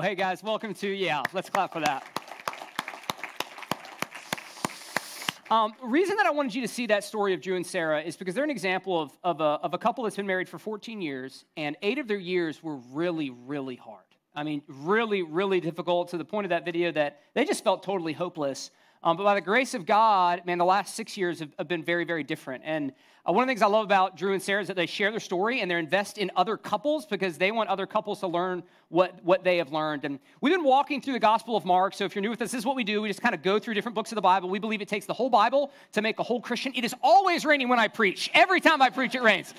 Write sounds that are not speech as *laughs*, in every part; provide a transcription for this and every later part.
Well, hey guys, welcome to, yeah, let's clap for that. Um, reason that I wanted you to see that story of Drew and Sarah is because they're an example of, of, a, of a couple that's been married for 14 years, and eight of their years were really, really hard. I mean, really, really difficult to the point of that video that they just felt totally hopeless. Um, but by the grace of God, man, the last six years have, have been very, very different. And uh, one of the things I love about Drew and Sarah is that they share their story and they invest in other couples because they want other couples to learn what, what they have learned. And we've been walking through the Gospel of Mark. So if you're new with us, this is what we do. We just kind of go through different books of the Bible. We believe it takes the whole Bible to make a whole Christian. It is always raining when I preach. Every time I preach, it rains.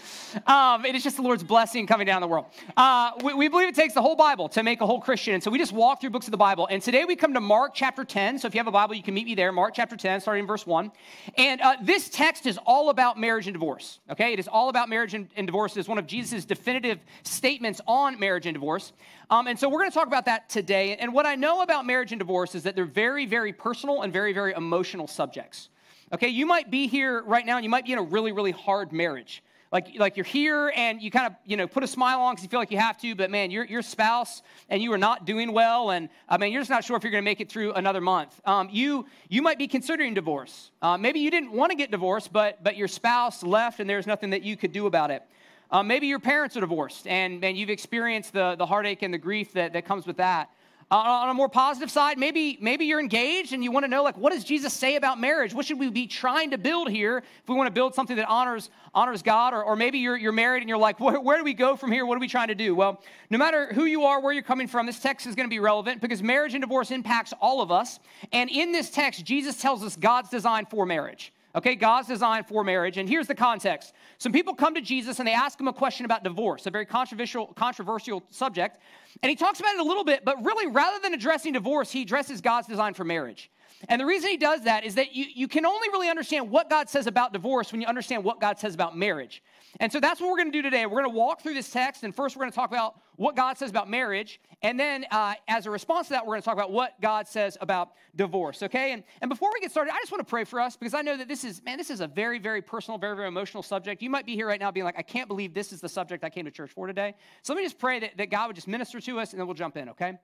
Um, it is just the Lord's blessing coming down the world. Uh, we, we believe it takes the whole Bible to make a whole Christian. And so we just walk through books of the Bible. And today we come to Mark chapter 10. So if you have a Bible, you can meet me there. Mark chapter 10, starting in verse 1. And uh, this text is all about marriage and divorce. Okay? It is all about marriage and, and divorce. It is one of Jesus' definitive statements on marriage and divorce. Um, and so we're going to talk about that today. And what I know about marriage and divorce is that they're very, very personal and very, very emotional subjects. Okay, you might be here right now and you might be in a really, really hard marriage. Like, like you're here and you kind of, you know, put a smile on because you feel like you have to, but man, your, your spouse and you are not doing well, and I mean, you're just not sure if you're going to make it through another month. Um, you, you might be considering divorce. Uh, maybe you didn't want to get divorced, but, but your spouse left and there's nothing that you could do about it. Uh, maybe your parents are divorced and, and you've experienced the, the heartache and the grief that, that comes with that. On a more positive side, maybe, maybe you're engaged and you want to know, like, what does Jesus say about marriage? What should we be trying to build here if we want to build something that honors, honors God? Or, or maybe you're, you're married and you're like, where, where do we go from here? What are we trying to do? Well, no matter who you are, where you're coming from, this text is going to be relevant because marriage and divorce impacts all of us. And in this text, Jesus tells us God's design for marriage. Okay, God's design for marriage. And here's the context. Some people come to Jesus and they ask him a question about divorce, a very controversial, controversial subject. And he talks about it a little bit, but really, rather than addressing divorce, he addresses God's design for marriage. And the reason he does that is that you, you can only really understand what God says about divorce when you understand what God says about marriage. And so that's what we're going to do today. We're going to walk through this text, and first we're going to talk about what God says about marriage. And then, uh, as a response to that, we're going to talk about what God says about divorce, okay? And, and before we get started, I just want to pray for us because I know that this is, man, this is a very, very personal, very, very emotional subject. You might be here right now being like, I can't believe this is the subject I came to church for today. So let me just pray that, that God would just minister to us, and then we'll jump in, okay?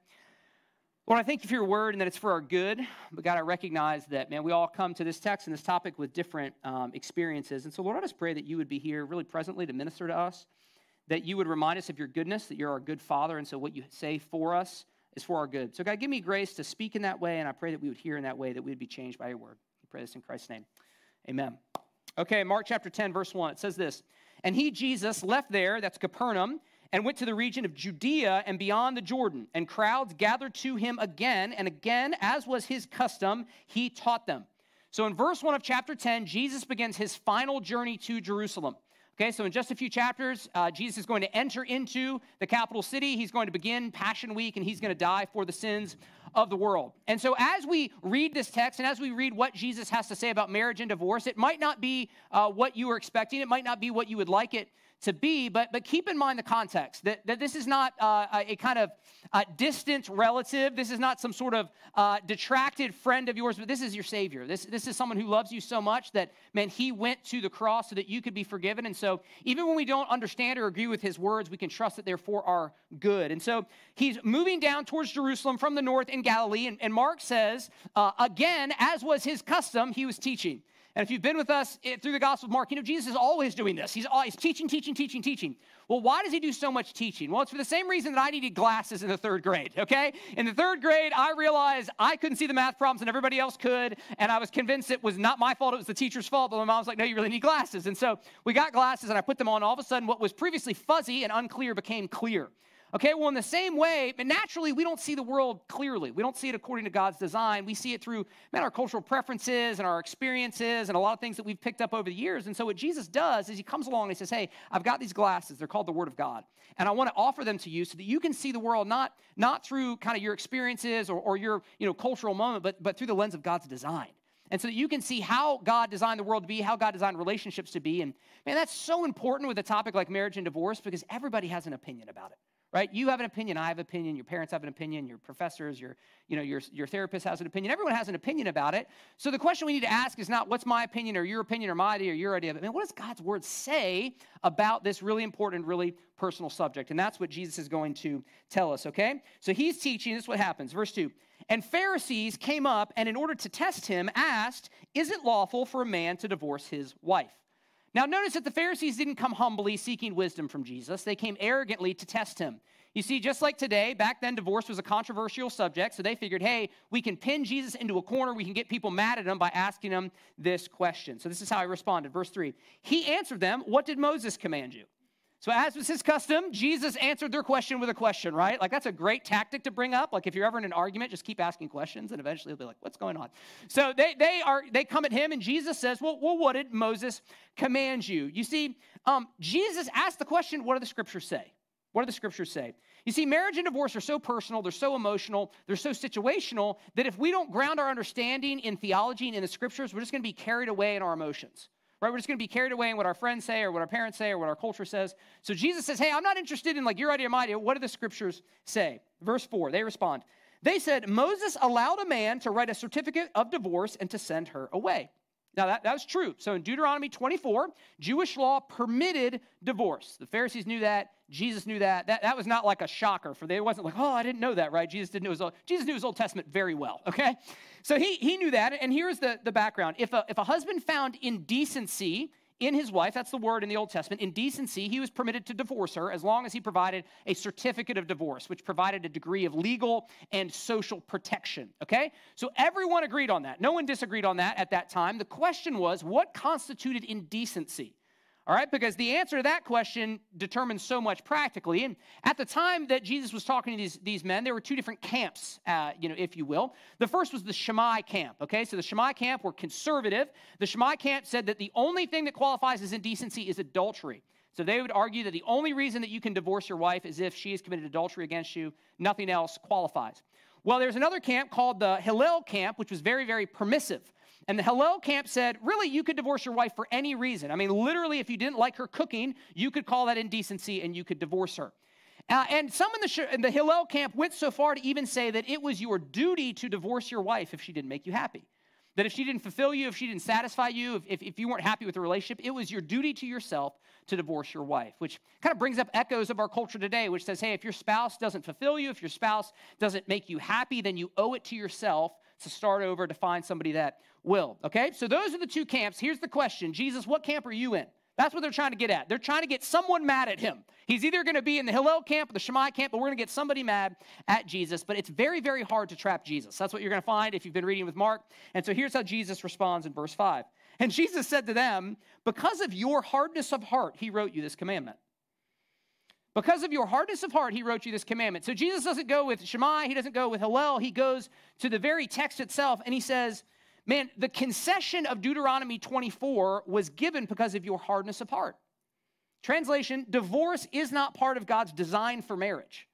Lord, I thank you for your word and that it's for our good. But God, I recognize that, man, we all come to this text and this topic with different um, experiences. And so, Lord, I just pray that you would be here really presently to minister to us, that you would remind us of your goodness, that you're our good Father. And so, what you say for us is for our good. So, God, give me grace to speak in that way. And I pray that we would hear in that way, that we would be changed by your word. We pray this in Christ's name. Amen. Okay, Mark chapter 10, verse 1. It says this And he, Jesus, left there, that's Capernaum and went to the region of Judea and beyond the Jordan. And crowds gathered to him again, and again, as was his custom, he taught them. So in verse 1 of chapter 10, Jesus begins his final journey to Jerusalem. Okay, so in just a few chapters, uh, Jesus is going to enter into the capital city. He's going to begin Passion Week and he's going to die for the sins of the world. And so, as we read this text and as we read what Jesus has to say about marriage and divorce, it might not be uh, what you were expecting, it might not be what you would like it to be, but, but keep in mind the context that, that this is not uh, a, kind of uh, distant relative. This is not some sort of uh, detracted friend of yours, but this is your Savior. This, this is someone who loves you so much that, man, He went to the cross so that you could be forgiven. And so, even when we don't understand or agree with His words, we can trust that they're for our good. And so, He's moving down towards Jerusalem from the north in Galilee. And, and Mark says, uh, again, as was His custom, He was teaching. And if you've been with us through the Gospel of Mark, you know Jesus is always doing this. He's always teaching, teaching, teaching, teaching. Well, why does he do so much teaching? Well, it's for the same reason that I needed glasses in the third grade, okay? In the third grade, I realized I couldn't see the math problems and everybody else could, and I was convinced it was not my fault, it was the teacher's fault. But my mom was like, no, you really need glasses. And so we got glasses and I put them on. All of a sudden, what was previously fuzzy and unclear became clear. Okay, well, in the same way, but naturally, we don't see the world clearly. We don't see it according to God's design. We see it through man, our cultural preferences and our experiences and a lot of things that we've picked up over the years. And so, what Jesus does is he comes along and he says, Hey, I've got these glasses. They're called the Word of God. And I want to offer them to you so that you can see the world not, not through kind of your experiences or, or your you know, cultural moment, but, but through the lens of God's design. And so that you can see how God designed the world to be, how God designed relationships to be. And man, that's so important with a topic like marriage and divorce because everybody has an opinion about it right? You have an opinion, I have an opinion, your parents have an opinion, your professors, your, you know, your, your therapist has an opinion. Everyone has an opinion about it. So the question we need to ask is not what's my opinion or your opinion or my idea or your idea. I mean, what does God's word say about this really important, really personal subject? And that's what Jesus is going to tell us, okay? So he's teaching, this is what happens. Verse 2. And Pharisees came up and in order to test him asked, Is it lawful for a man to divorce his wife? Now, notice that the Pharisees didn't come humbly seeking wisdom from Jesus, they came arrogantly to test him. You see, just like today, back then divorce was a controversial subject, so they figured, hey, we can pin Jesus into a corner, we can get people mad at him by asking him this question. So this is how he responded. Verse 3 He answered them, What did Moses command you? So, as was his custom, Jesus answered their question with a question, right? Like, that's a great tactic to bring up. Like, if you're ever in an argument, just keep asking questions, and eventually he'll be like, What's going on? So, they, they, are, they come at him, and Jesus says, Well, well what did Moses command you? You see, um, Jesus asked the question, What do the scriptures say? What do the scriptures say? You see, marriage and divorce are so personal, they're so emotional, they're so situational that if we don't ground our understanding in theology and in the scriptures, we're just going to be carried away in our emotions right? We're just going to be carried away in what our friends say or what our parents say or what our culture says. So Jesus says, Hey, I'm not interested in like your idea my idea. What do the scriptures say? Verse 4, they respond. They said, Moses allowed a man to write a certificate of divorce and to send her away. Now, that, that was true. So in Deuteronomy 24, Jewish law permitted divorce. The Pharisees knew that. Jesus knew that. That, that was not like a shocker for them. It wasn't like, oh, I didn't know that, right? Jesus didn't know his, Jesus knew his Old Testament very well, okay? So he, he knew that. And here's the, the background. If a, if a husband found indecency in his wife, that's the word in the Old Testament, in decency, he was permitted to divorce her as long as he provided a certificate of divorce, which provided a degree of legal and social protection. Okay? So everyone agreed on that. No one disagreed on that at that time. The question was what constituted indecency? All right, because the answer to that question determines so much practically. And at the time that Jesus was talking to these, these men, there were two different camps, uh, you know, if you will. The first was the Shammai camp. Okay, so the Shammai camp were conservative. The Shammai camp said that the only thing that qualifies as indecency is adultery. So they would argue that the only reason that you can divorce your wife is if she has committed adultery against you. Nothing else qualifies. Well, there's another camp called the Hillel camp, which was very, very permissive. And the Hillel camp said, really, you could divorce your wife for any reason. I mean, literally, if you didn't like her cooking, you could call that indecency and you could divorce her. Uh, and some in the, in the Hillel camp went so far to even say that it was your duty to divorce your wife if she didn't make you happy. That if she didn't fulfill you, if she didn't satisfy you, if, if, if you weren't happy with the relationship, it was your duty to yourself to divorce your wife, which kind of brings up echoes of our culture today, which says, hey, if your spouse doesn't fulfill you, if your spouse doesn't make you happy, then you owe it to yourself to start over to find somebody that will. Okay? So those are the two camps. Here's the question Jesus, what camp are you in? That's what they're trying to get at. They're trying to get someone mad at him. He's either going to be in the Hillel camp or the Shammai camp, but we're going to get somebody mad at Jesus. But it's very, very hard to trap Jesus. That's what you're going to find if you've been reading with Mark. And so here's how Jesus responds in verse 5. And Jesus said to them, Because of your hardness of heart, he wrote you this commandment. Because of your hardness of heart, he wrote you this commandment. So Jesus doesn't go with Shammai, he doesn't go with Hillel, he goes to the very text itself and he says, Man, the concession of Deuteronomy 24 was given because of your hardness of heart. Translation divorce is not part of God's design for marriage.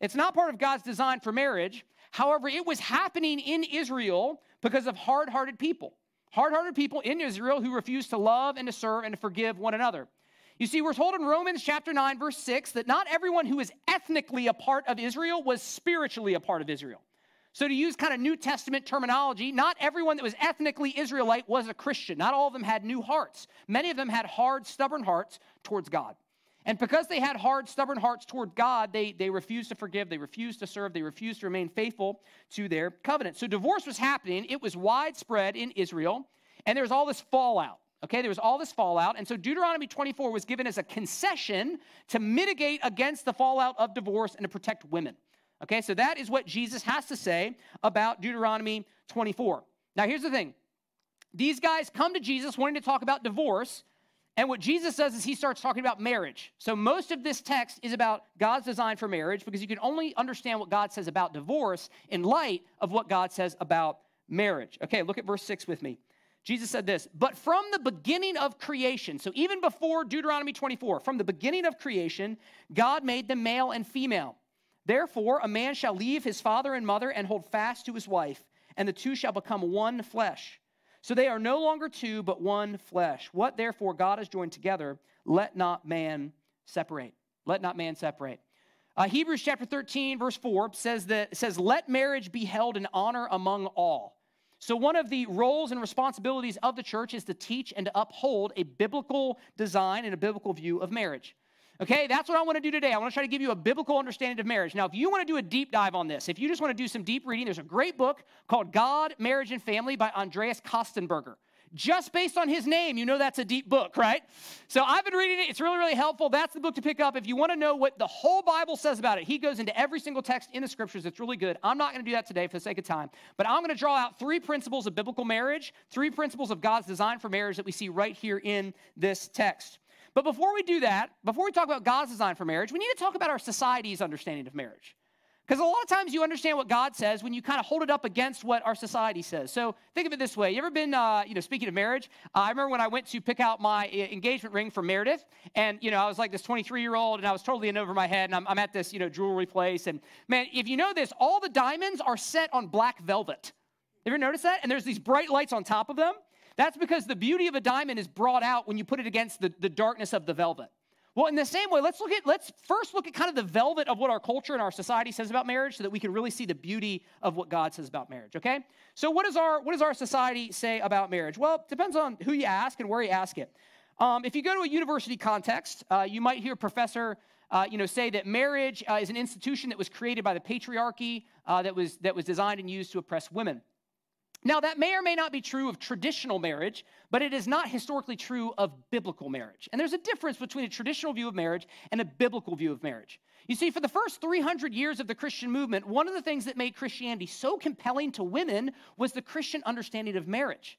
It's not part of God's design for marriage. However, it was happening in Israel because of hard hearted people. Hard hearted people in Israel who refused to love and to serve and to forgive one another. You see, we're told in Romans chapter 9, verse 6, that not everyone who is ethnically a part of Israel was spiritually a part of Israel. So, to use kind of New Testament terminology, not everyone that was ethnically Israelite was a Christian. Not all of them had new hearts. Many of them had hard, stubborn hearts towards God. And because they had hard, stubborn hearts toward God, they, they refused to forgive, they refused to serve, they refused to remain faithful to their covenant. So, divorce was happening. It was widespread in Israel, and there was all this fallout. Okay, there was all this fallout. And so Deuteronomy 24 was given as a concession to mitigate against the fallout of divorce and to protect women. Okay, so that is what Jesus has to say about Deuteronomy 24. Now, here's the thing these guys come to Jesus wanting to talk about divorce, and what Jesus does is he starts talking about marriage. So, most of this text is about God's design for marriage because you can only understand what God says about divorce in light of what God says about marriage. Okay, look at verse 6 with me. Jesus said this, but from the beginning of creation, so even before Deuteronomy 24, from the beginning of creation, God made them male and female. Therefore, a man shall leave his father and mother and hold fast to his wife, and the two shall become one flesh. So they are no longer two, but one flesh. What therefore God has joined together, let not man separate. Let not man separate. Uh, Hebrews chapter 13, verse 4 says that says, Let marriage be held in honor among all. So, one of the roles and responsibilities of the church is to teach and to uphold a biblical design and a biblical view of marriage. Okay, that's what I want to do today. I want to try to give you a biblical understanding of marriage. Now, if you want to do a deep dive on this, if you just want to do some deep reading, there's a great book called God, Marriage, and Family by Andreas Kostenberger. Just based on his name, you know that's a deep book, right? So I've been reading it. It's really, really helpful. That's the book to pick up. If you want to know what the whole Bible says about it, he goes into every single text in the scriptures. It's really good. I'm not going to do that today for the sake of time, but I'm going to draw out three principles of biblical marriage, three principles of God's design for marriage that we see right here in this text. But before we do that, before we talk about God's design for marriage, we need to talk about our society's understanding of marriage. Because a lot of times you understand what God says when you kind of hold it up against what our society says. So think of it this way. You ever been, uh, you know, speaking of marriage, uh, I remember when I went to pick out my uh, engagement ring for Meredith, and, you know, I was like this 23 year old, and I was totally in over my head, and I'm, I'm at this, you know, jewelry place. And man, if you know this, all the diamonds are set on black velvet. Have you ever notice that? And there's these bright lights on top of them. That's because the beauty of a diamond is brought out when you put it against the, the darkness of the velvet. Well, in the same way, let's look at let's first look at kind of the velvet of what our culture and our society says about marriage so that we can really see the beauty of what God says about marriage, okay? So what does our what does our society say about marriage? Well, it depends on who you ask and where you ask it. Um, if you go to a university context, uh, you might hear a professor uh, you know, say that marriage uh, is an institution that was created by the patriarchy uh, that, was, that was designed and used to oppress women. Now, that may or may not be true of traditional marriage, but it is not historically true of biblical marriage. And there's a difference between a traditional view of marriage and a biblical view of marriage. You see, for the first 300 years of the Christian movement, one of the things that made Christianity so compelling to women was the Christian understanding of marriage.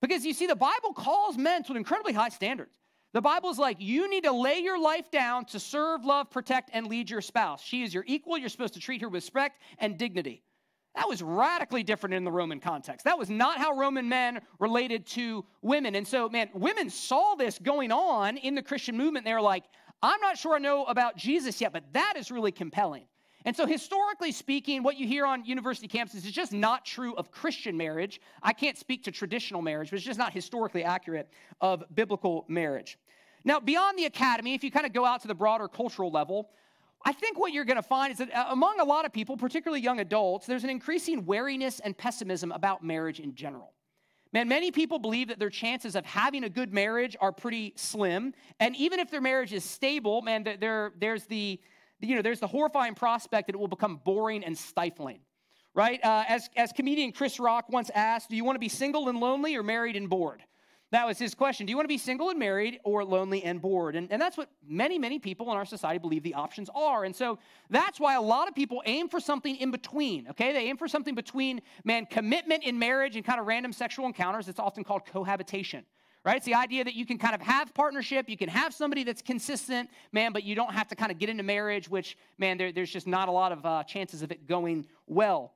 Because you see, the Bible calls men to an incredibly high standards. The Bible is like, you need to lay your life down to serve, love, protect, and lead your spouse. She is your equal. You're supposed to treat her with respect and dignity. That was radically different in the Roman context. That was not how Roman men related to women. And so, man, women saw this going on in the Christian movement. They were like, I'm not sure I know about Jesus yet, but that is really compelling. And so, historically speaking, what you hear on university campuses is just not true of Christian marriage. I can't speak to traditional marriage, but it's just not historically accurate of biblical marriage. Now, beyond the academy, if you kind of go out to the broader cultural level, I think what you're going to find is that uh, among a lot of people, particularly young adults, there's an increasing wariness and pessimism about marriage in general. Man, many people believe that their chances of having a good marriage are pretty slim. And even if their marriage is stable, man, there, there's, the, you know, there's the horrifying prospect that it will become boring and stifling, right? Uh, as, as comedian Chris Rock once asked, do you want to be single and lonely or married and bored? That was his question. Do you want to be single and married or lonely and bored? And, and that's what many, many people in our society believe the options are. And so that's why a lot of people aim for something in between, okay? They aim for something between, man, commitment in marriage and kind of random sexual encounters. It's often called cohabitation right? It's the idea that you can kind of have partnership, you can have somebody that's consistent, man, but you don't have to kind of get into marriage, which, man, there, there's just not a lot of uh, chances of it going well.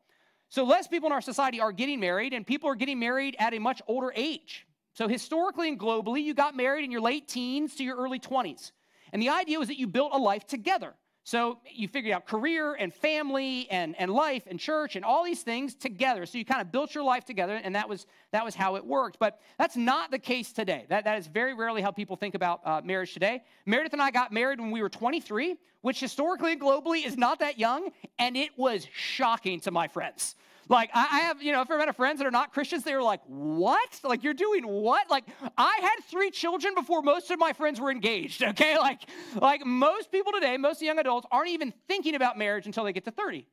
So, less people in our society are getting married, and people are getting married at a much older age. So, historically and globally, you got married in your late teens to your early 20s. And the idea was that you built a life together. So, you figured out career and family and, and life and church and all these things together. So, you kind of built your life together, and that was, that was how it worked. But that's not the case today. That, that is very rarely how people think about uh, marriage today. Meredith and I got married when we were 23, which historically and globally is not that young, and it was shocking to my friends. Like, I have, you know, if I've met friends that are not Christians, they were like, what? Like, you're doing what? Like, I had three children before most of my friends were engaged, *laughs* okay? Like, like most people today, most young adults aren't even thinking about marriage until they get to 30.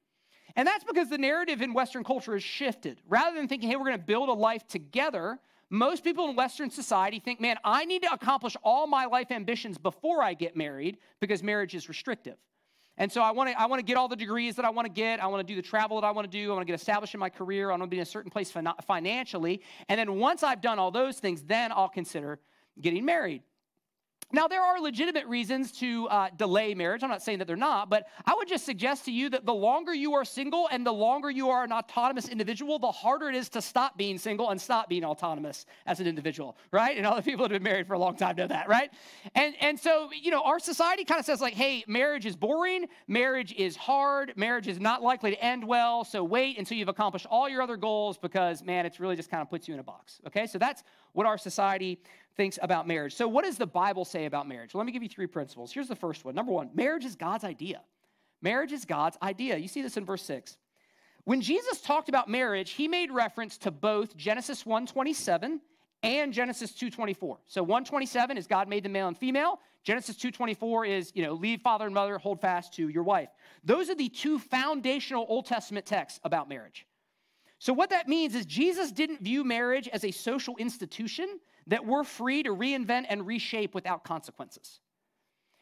And that's because the narrative in Western culture has shifted. Rather than thinking, hey, we're going to build a life together, most people in Western society think, man, I need to accomplish all my life ambitions before I get married because marriage is restrictive. And so I want to I want to get all the degrees that I want to get. I want to do the travel that I want to do. I want to get established in my career. I want to be in a certain place financially. And then once I've done all those things, then I'll consider getting married. Now, there are legitimate reasons to uh, delay marriage. I'm not saying that they're not, but I would just suggest to you that the longer you are single and the longer you are an autonomous individual, the harder it is to stop being single and stop being autonomous as an individual, right? And all the *laughs* people that have been married for a long time know that, right? And, and so, you know, our society kind of says, like, hey, marriage is boring, marriage is hard, marriage is not likely to end well, so wait until you've accomplished all your other goals because, man, it's really just kind of puts you in a box, okay? So that's what our society thinks about marriage. So, what does the Bible say about marriage? Let me give you three principles. Here's the first one. Number one, marriage is God's idea. Marriage is God's idea. You see this in verse 6. When Jesus talked about marriage, he made reference to both Genesis 1:27 and Genesis 2:24. So 127 is God made the male and female. Genesis 2:24 is, you know, leave father and mother, hold fast to your wife. Those are the two foundational Old Testament texts about marriage. So what that means is Jesus didn't view marriage as a social institution that we're free to reinvent and reshape without consequences.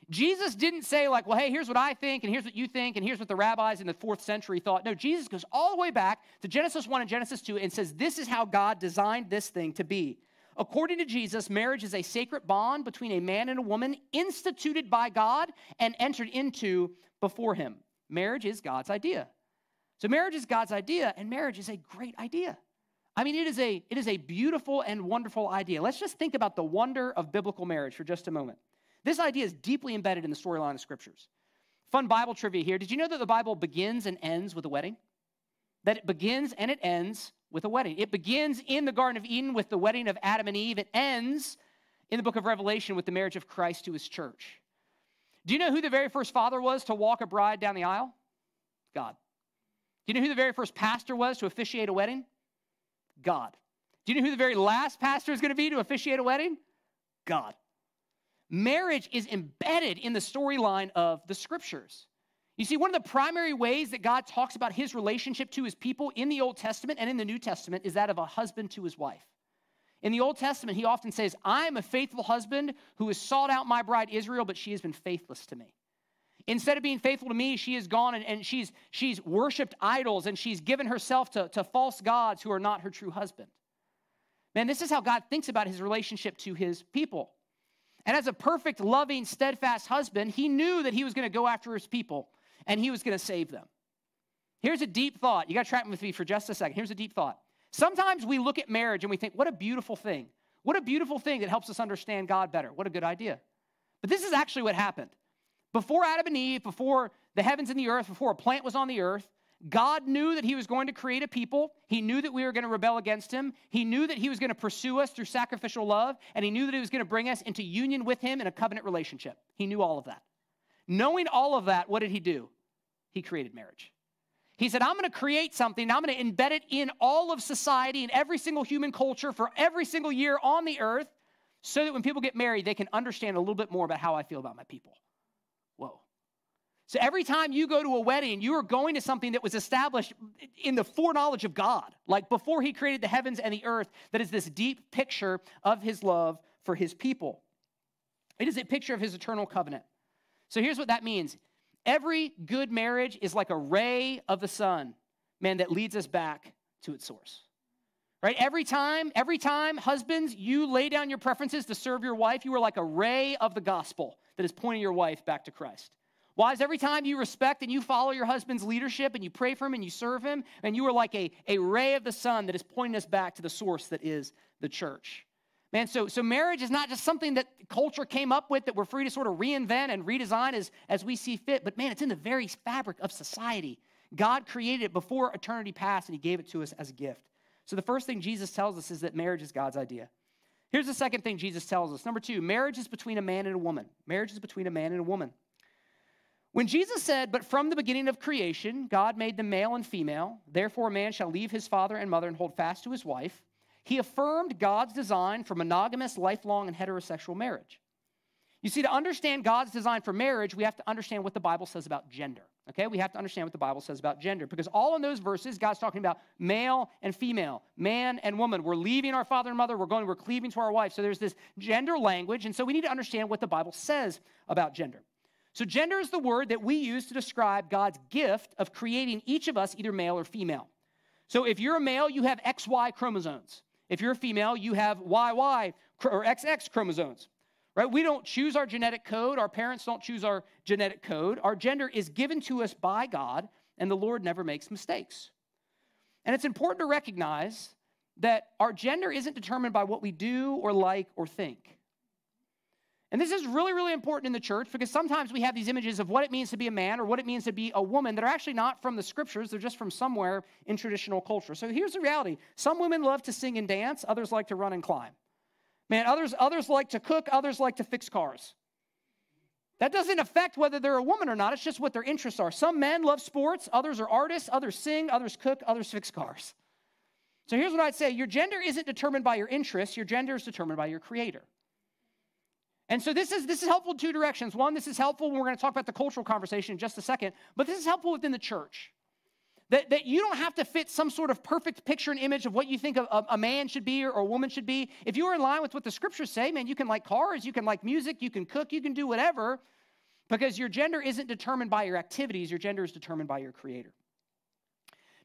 Jesus didn't say, like, well, hey, here's what I think, and here's what you think, and here's what the rabbis in the fourth century thought. No, Jesus goes all the way back to Genesis 1 and Genesis 2 and says, this is how God designed this thing to be. According to Jesus, marriage is a sacred bond between a man and a woman instituted by God and entered into before him. Marriage is God's idea. So marriage is God's idea, and marriage is a great idea. I mean, it is a, it is a beautiful and wonderful idea. Let's just think about the wonder of biblical marriage for just a moment. This idea is deeply embedded in the storyline of scriptures. Fun Bible trivia here. Did you know that the Bible begins and ends with a wedding? That it begins and it ends with a wedding. It begins in the Garden of Eden with the wedding of Adam and Eve. It ends in the book of Revelation with the marriage of Christ to his church. Do you know who the very first father was to walk a bride down the aisle? God. Do you know who the very first pastor was to officiate a wedding? God. Do you know who the very last pastor is going to be to officiate a wedding? God. Marriage is embedded in the storyline of the scriptures. You see, one of the primary ways that God talks about his relationship to his people in the Old Testament and in the New Testament is that of a husband to his wife. In the Old Testament, he often says, I am a faithful husband who has sought out my bride Israel, but she has been faithless to me. Instead of being faithful to me, she has gone and, and she's, she's worshiped idols and she's given herself to, to false gods who are not her true husband. Man, this is how God thinks about his relationship to his people. And as a perfect, loving, steadfast husband, he knew that he was going to go after his people and he was going to save them. Here's a deep thought. You got to track with me for just a second. Here's a deep thought. Sometimes we look at marriage and we think, what a beautiful thing. What a beautiful thing that helps us understand God better. What a good idea. But this is actually what happened. Before Adam and Eve, before the heavens and the earth, before a plant was on the earth, God knew that He was going to create a people. He knew that we were going to rebel against Him. He knew that He was going to pursue us through sacrificial love, and He knew that He was going to bring us into union with Him in a covenant relationship. He knew all of that. Knowing all of that, what did He do? He created marriage. He said, I'm going to create something, I'm going to embed it in all of society, in every single human culture for every single year on the earth, so that when people get married, they can understand a little bit more about how I feel about my people. So every time you go to a wedding, you are going to something that was established in the foreknowledge of God, like before He created the heavens and the earth, that is this deep picture of His love for His people. It is a picture of His eternal covenant. So here's what that means every good marriage is like a ray of the sun, man, that leads us back to its source. Right? Every time, every time, husbands, you lay down your preferences to serve your wife, you are like a ray of the gospel that is pointing your wife back to Christ. Wives, every time you respect and you follow your husband's leadership and you pray for him and you serve him, and you are like a, a ray of the sun that is pointing us back to the source that is the church. Man, so, so marriage is not just something that culture came up with that we're free to sort of reinvent and redesign as, as we see fit, but man, it's in the very fabric of society. God created it before eternity passed and he gave it to us as a gift. So the first thing Jesus tells us is that marriage is God's idea. Here's the second thing Jesus tells us. Number two, marriage is between a man and a woman. Marriage is between a man and a woman. When Jesus said, But from the beginning of creation, God made them male and female, therefore a man shall leave his father and mother and hold fast to his wife, he affirmed God's design for monogamous, lifelong, and heterosexual marriage. You see, to understand God's design for marriage, we have to understand what the Bible says about gender. Okay, we have to understand what the Bible says about gender because all in those verses, God's talking about male and female, man and woman. We're leaving our father and mother, we're going, we're cleaving to our wife. So there's this gender language, and so we need to understand what the Bible says about gender. So, gender is the word that we use to describe God's gift of creating each of us either male or female. So, if you're a male, you have XY chromosomes. If you're a female, you have YY or XX chromosomes. Right? We don't choose our genetic code. Our parents don't choose our genetic code. Our gender is given to us by God, and the Lord never makes mistakes. And it's important to recognize that our gender isn't determined by what we do or like or think. And this is really, really important in the church because sometimes we have these images of what it means to be a man or what it means to be a woman that are actually not from the scriptures, they're just from somewhere in traditional culture. So here's the reality some women love to sing and dance, others like to run and climb. Man, others, others like to cook, others like to fix cars. That doesn't affect whether they're a woman or not. It's just what their interests are. Some men love sports, others are artists, others sing, others cook, others fix cars. So here's what I'd say your gender isn't determined by your interests, your gender is determined by your creator. And so this is this is helpful in two directions. One, this is helpful when we're going to talk about the cultural conversation in just a second, but this is helpful within the church. That, that you don't have to fit some sort of perfect picture and image of what you think a, a, man should be or, a woman should be. If you are in line with what the scriptures say, man, you can like cars, you can like music, you can cook, you can do whatever, because your gender isn't determined by your activities, your gender is determined by your creator.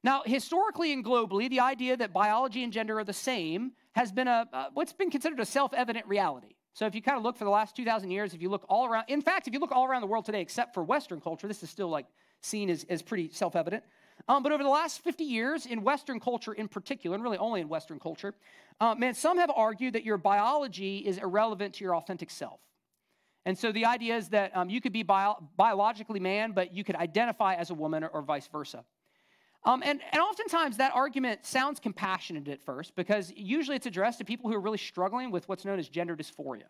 Now, historically and globally, the idea that biology and gender are the same has been a what's been considered a self-evident reality. So if you kind of look for the last 2,000 years, if you look all around, in fact, if you look all around the world today, except for Western culture, this is still like seen as, as pretty self-evident. Um, but over the last 50 years, in Western culture in particular, and really only in Western culture, uh, man, some have argued that your biology is irrelevant to your authentic self. And so the idea is that um, you could be bio- biologically man, but you could identify as a woman or, or vice versa. Um, and, and oftentimes that argument sounds compassionate at first because usually it's addressed to people who are really struggling with what's known as gender dysphoria.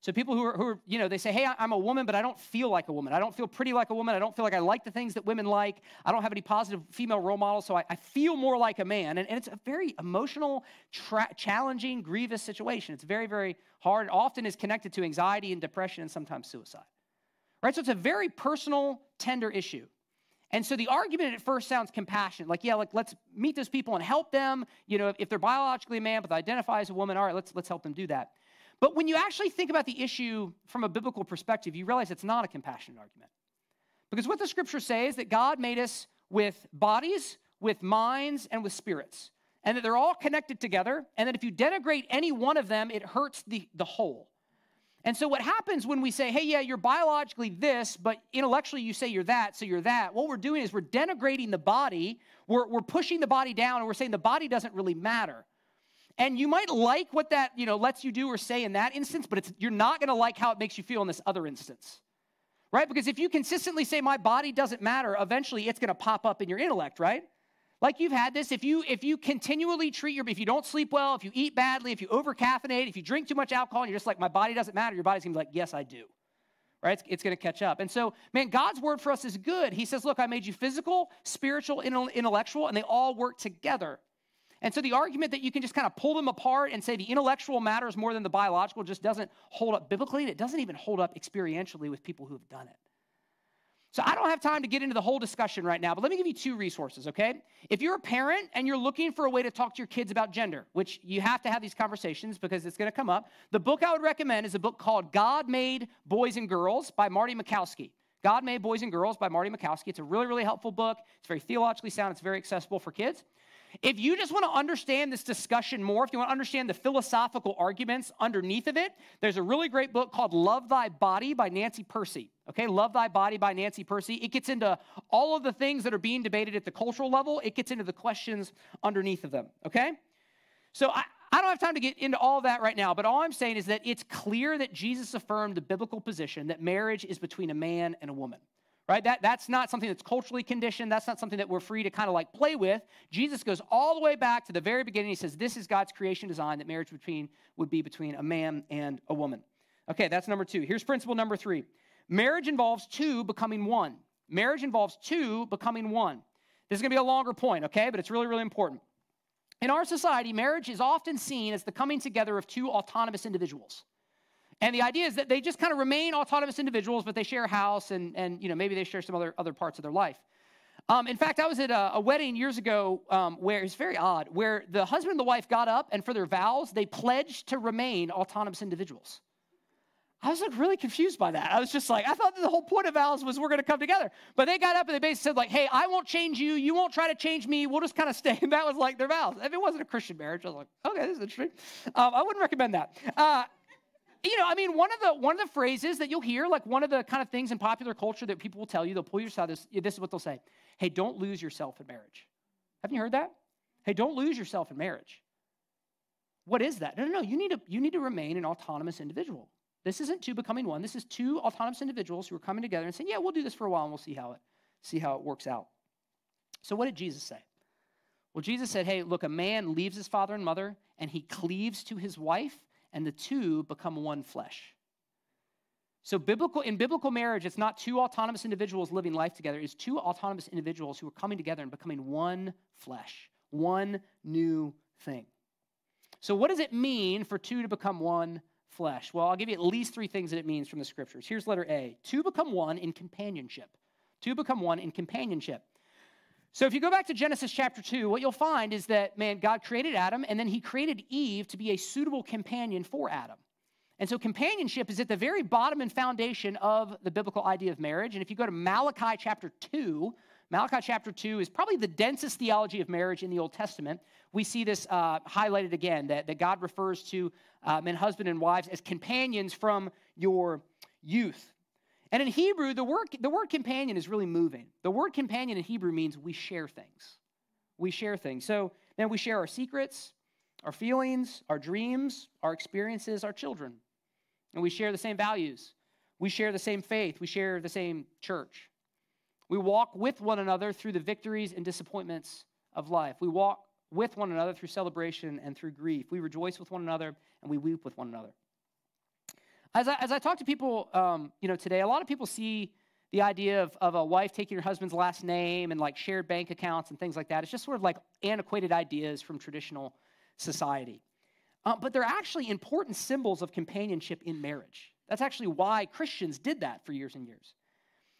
So people who are, who are, you know, they say, hey, I'm a woman, but I don't feel like a woman. I don't feel pretty like a woman. I don't feel like I like the things that women like. I don't have any positive female role models, so I, I feel more like a man. And, and it's a very emotional, tra- challenging, grievous situation. It's very, very hard. Often is connected to anxiety and depression and sometimes suicide. Right? So it's a very personal, tender issue. And so the argument at first sounds compassionate, like, yeah, like let's meet those people and help them. You know, if, they're biologically a man but they identify as a woman, all right, let's let's help them do that. But when you actually think about the issue from a biblical perspective, you realize it's not a compassionate argument. Because what the scriptures say is that God made us with bodies, with minds, and with spirits, and that they're all connected together, and that if you denigrate any one of them, it hurts the, the whole. And so, what happens when we say, hey, yeah, you're biologically this, but intellectually you say you're that, so you're that, what we're doing is we're denigrating the body, we're, we're pushing the body down, and we're saying the body doesn't really matter. And you might like what that, you know, lets you do or say in that instance, but you're not going to like how it makes you feel in this other instance. Right? Because if you consistently say my body doesn't matter, eventually it's going to pop up in your intellect, right? Like you've had this, if you if you continually treat your if you don't sleep well, if you eat badly, if you over caffeinate, if you drink too much alcohol, and you're just like, my body doesn't matter, your body's gonna be like, yes, I do. Right? It's, it's gonna catch up. And so, man, God's word for us is good. He says, look, I made you physical, spiritual, intellectual, and they all work together. And so the argument that you can just kind of pull them apart and say the intellectual matters more than the biological just doesn't hold up biblically, and it doesn't even hold up experientially with people who have done it. So I don't have time to get into the whole discussion right now, but let me give you two resources, okay? If you're a parent and you're looking for a way to talk to your kids about gender, which you have to have these conversations because it's going to come up, the book I would recommend is a book called God Made Boys and Girls by Marty Machowski. God Made Boys and Girls by Marty Machowski. It's a really, really helpful book. It's very theologically sound. It's very accessible for kids. If you just want to understand this discussion more, if you want to understand the philosophical arguments underneath of it, there's a really great book called Love Thy Body by Nancy Pearcey. Okay, Love Thy Body by Nancy Pearcey. It gets into all of the things that are being debated at the cultural level, it gets into the questions underneath of them. Okay? So I, I don't have time to get into all that right now, but all I'm saying is that it's clear that Jesus affirmed the biblical position that marriage is between a man and a woman right? That, that's not something that's culturally conditioned. That's not something that we're free to kind of like play with. Jesus goes all the way back to the very beginning. He says, This is God's creation design that marriage between would be between a man and a woman. Okay, that's number two. Here's principle number three marriage involves two becoming one. Marriage involves two becoming one. This is going to be a longer point, okay? But it's really, really important. In our society, marriage is often seen as the coming together of two autonomous individuals. And the idea is that they just kind of remain autonomous individuals, but they share a house and, and you know, maybe they share some other, other parts of their life. Um, in fact, I was at a, a wedding years ago um, where it's very odd, where the husband and the wife got up and for their vows, they pledged to remain autonomous individuals. I was like really confused by that. I was just like, I thought the whole point of vows was we're going to come together. But they got up and they basically said like, hey, I won't change you. You won't try to change me. We'll just kind of stay. *laughs* And that was like their vows. If it wasn't a Christian marriage, I was like, okay, this is interesting. Um, I wouldn't recommend that. Uh, you know, I mean, one of the one of the phrases that you'll hear, like one of the kind of things in popular culture that people will tell you, they'll pull you aside. This, this is what they'll say: "Hey, don't lose yourself in marriage." Haven't you heard that? Hey, don't lose yourself in marriage. What is that? No, no, no. You need to you need to remain an autonomous individual. This isn't two becoming one. This is two autonomous individuals who are coming together and saying, "Yeah, we'll do this for a while, and we'll see how it see how it works out." So, what did Jesus say? Well, Jesus said, "Hey, look, a man leaves his father and mother, and he cleaves to his wife." And the two become one flesh. So biblical in biblical marriage, it's not two autonomous individuals living life together. It's two autonomous individuals who are coming together and becoming one flesh, one new thing. So what does it mean for two to become one flesh? Well, I'll give you at least three things that it means from the scriptures. Here's letter A. Two become one in companionship. Two become one in companionship. So if you go back to Genesis chapter 2, what you'll find is that man God created Adam and then he created Eve to be a suitable companion for Adam. And so companionship is at the very bottom and foundation of the biblical idea of marriage. And if you go to Malachi chapter 2, Malachi chapter 2 is probably the densest theology of marriage in the Old Testament. We see this uh, highlighted again that, that God refers to uh, men, husband, and wives as companions from your youth. And in Hebrew, the word, the word companion is really moving. The word companion in Hebrew means we share things. We share things. So then we share our secrets, our feelings, our dreams, our experiences, our children. And we share the same values. We share the same faith. We share the same church. We walk with one another through the victories and disappointments of life. We walk with one another through celebration and through grief. We rejoice with one another and we weep with one another. As I, as I talk to people, um, you know, today, a lot of people see the idea of, of a wife taking her husband's last name and like shared bank accounts and things like that. It's just sort of like antiquated ideas from traditional society. Uh, but they're actually important symbols of companionship in marriage. That's actually why Christians did that for years and years.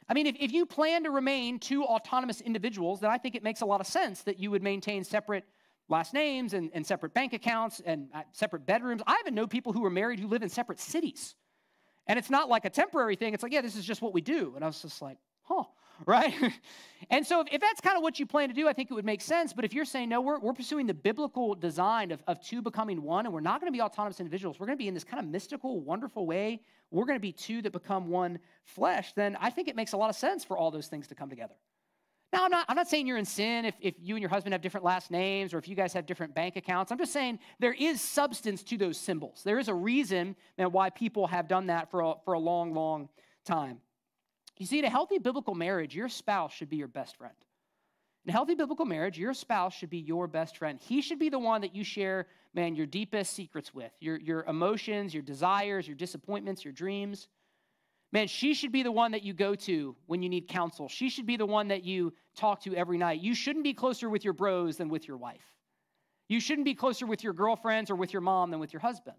I mean, if, if you plan to remain two autonomous individuals, then I think it makes a lot of sense that you would maintain separate last names and, and separate bank accounts and uh, separate bedrooms. I even know people who are married who live in separate cities. And it's not like a temporary thing. It's like, yeah, this is just what we do. And I was just like, huh, *laughs* right? and so if, if that's kind of what you plan to do, I think it would make sense. But if you're saying, no, we're, we're pursuing the biblical design of, of two becoming one, and we're not going to be autonomous individuals, we're going to be in this kind of mystical, wonderful way, we're going to be two that become one flesh, then I think it makes a lot of sense for all those things to come together. Now, I'm not, I'm not saying you're in sin if, if you and your husband have different last names or if you guys have different bank accounts. I'm just saying there is substance to those symbols. There is a reason man, why people have done that for a, for a long, long time. You see, in a healthy biblical marriage, your spouse should be your best friend. In a healthy biblical marriage, your spouse should be your best friend. He should be the one that you share, man, your deepest secrets with, your, your emotions, your desires, your disappointments, your dreams. Man, she should be the one that you go to when you need counsel. She should be the one that you talk to every night. You shouldn't be closer with your bros than with your wife. You shouldn't be closer with your girlfriends or with your mom than with your husband.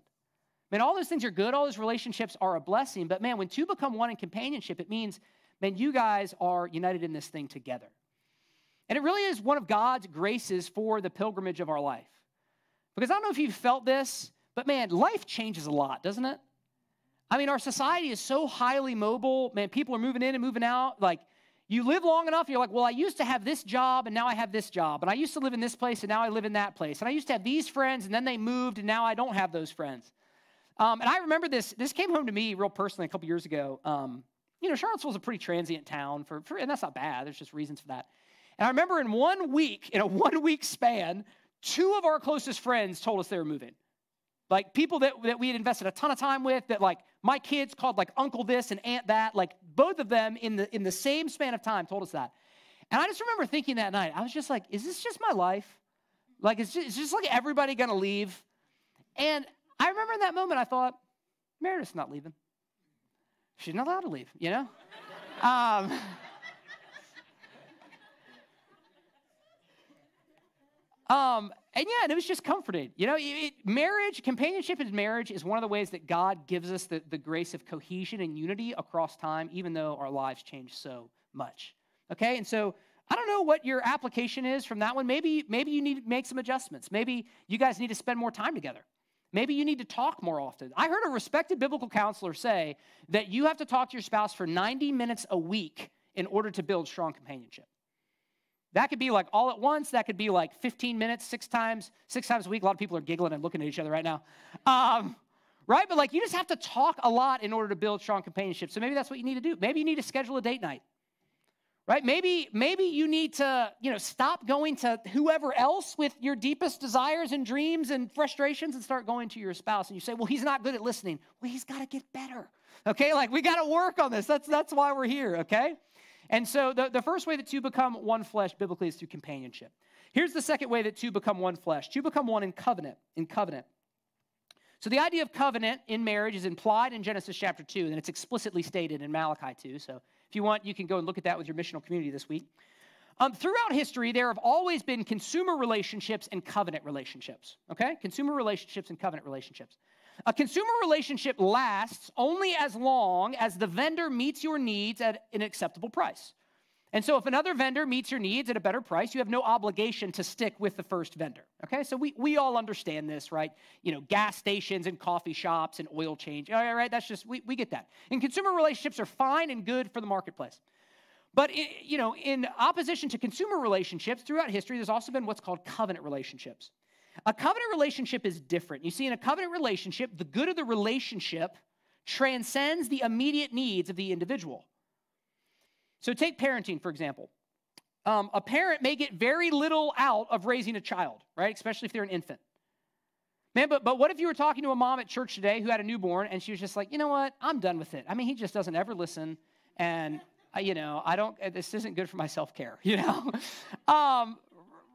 Man, all those things are good. All those relationships are a blessing. But man, when two become one in companionship, it means, man, you guys are united in this thing together. And it really is one of God's graces for the pilgrimage of our life. Because I don't know if you've felt this, but man, life changes a lot, doesn't it? I mean, our society is so highly mobile. Man, people are moving in and moving out. Like, you live long enough, you're like, well, I used to have this job and now I have this job. And I used to live in this place and now I live in that place. And I used to have these friends and then they moved and now I don't have those friends. Um, and I remember this, this came home to me real personally a couple years ago. Um, you know, Charlottesville's a pretty transient town, for, for, and that's not bad. There's just reasons for that. And I remember in one week, in a *laughs* one week span, two of our closest friends told us they were moving. Like people that, that we had invested a ton of time with, that like my kids called like uncle this and aunt that, like both of them in the in the same span of time told us that. And I just remember thinking that night, I was just like, is this just my life? Like, it's just, just like everybody gonna leave? And I remember in that moment, I thought, Meredith's not leaving. She's not allowed to leave, you know? *laughs* um, *laughs* um, and yeah, and it was just comforting. You know, it, marriage, companionship in marriage is one of the ways that God gives us the, the grace of cohesion and unity across time, even though our lives change so much. Okay, and so I don't know what your application is from that one. Maybe, maybe you need to make some adjustments. Maybe you guys need to spend more time together. Maybe you need to talk more often. I heard a respected biblical counselor say that you have to talk to your spouse for 90 minutes a week in order to build strong companionship. That could be like all at once. That could be like 15 minutes, six times, six times a week. A lot of people are giggling and looking at each other right now. Um, right? But like you just have to talk a lot in order to build strong companionship. So maybe that's what you need to do. Maybe you need to schedule a date night. Right? Maybe maybe you need to, you know, stop going to whoever else with your deepest desires and dreams and frustrations and start going to your spouse and you say, "Well, he's not good at listening." Well, he's got to get better. Okay? Like we got to work on this. That's that's why we're here, okay? And so the, the first way that two become one flesh biblically is through companionship. Here's the second way that two become one flesh. Two become one in covenant, in covenant. So the idea of covenant in marriage is implied in Genesis chapter 2, and it's explicitly stated in Malachi 2. So if you want, you can go and look at that with your missional community this week. Um, throughout history, there have always been consumer relationships and covenant relationships. Okay? Consumer relationships and covenant relationships. A consumer relationship lasts only as long as the vendor meets your needs at an acceptable price. And so if another vendor meets your needs at a better price, you have no obligation to stick with the first vendor. Okay? So we, we all understand this, right? You know, gas stations and coffee shops and oil change. All right? That's just, we, we get that. And consumer relationships are fine and good for the marketplace. But, you know, in opposition to consumer relationships, throughout history, there's also been what's called covenant relationships. A covenant relationship is different. You see, in a covenant relationship, the good of the relationship transcends the immediate needs of the individual. So take parenting, for example. Um, a parent may get very little out of raising a child, right? Especially if they're an infant. Man, but, but what if you were talking to a mom at church today who had a newborn and she was just like, you know what? I'm done with it. I mean, he just doesn't ever listen. And, uh, you know, I don't, uh, this isn't good for my self care, *laughs* you know? um,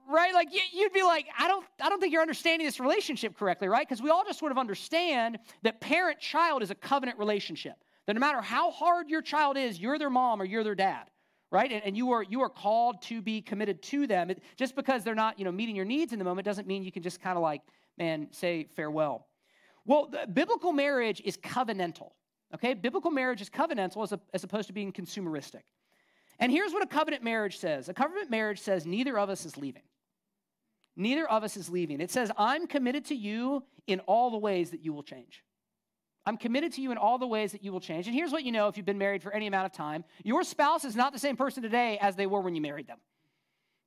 right? Like you'd be like, I don't, I don't think you're understanding this relationship correctly, right? Because we all just sort of understand that parent child is a covenant relationship. That no matter how hard your child is, you're their mom or you're their dad, right? And, and you are you are called to be committed to them. It, just because they're not, you know, meeting your needs in the moment doesn't mean you can just kind of like, man, say farewell. Well, biblical marriage is covenantal. Okay, biblical marriage is covenantal as, a, as opposed to being consumeristic. And here's what a covenant marriage says: a covenant marriage says neither of us is leaving. Neither of us is leaving. It says, I'm committed to you in all the ways that you will change. I'm committed to you in all the ways that you will change. And here's what you know if you've been married for any amount of time your spouse is not the same person today as they were when you married them.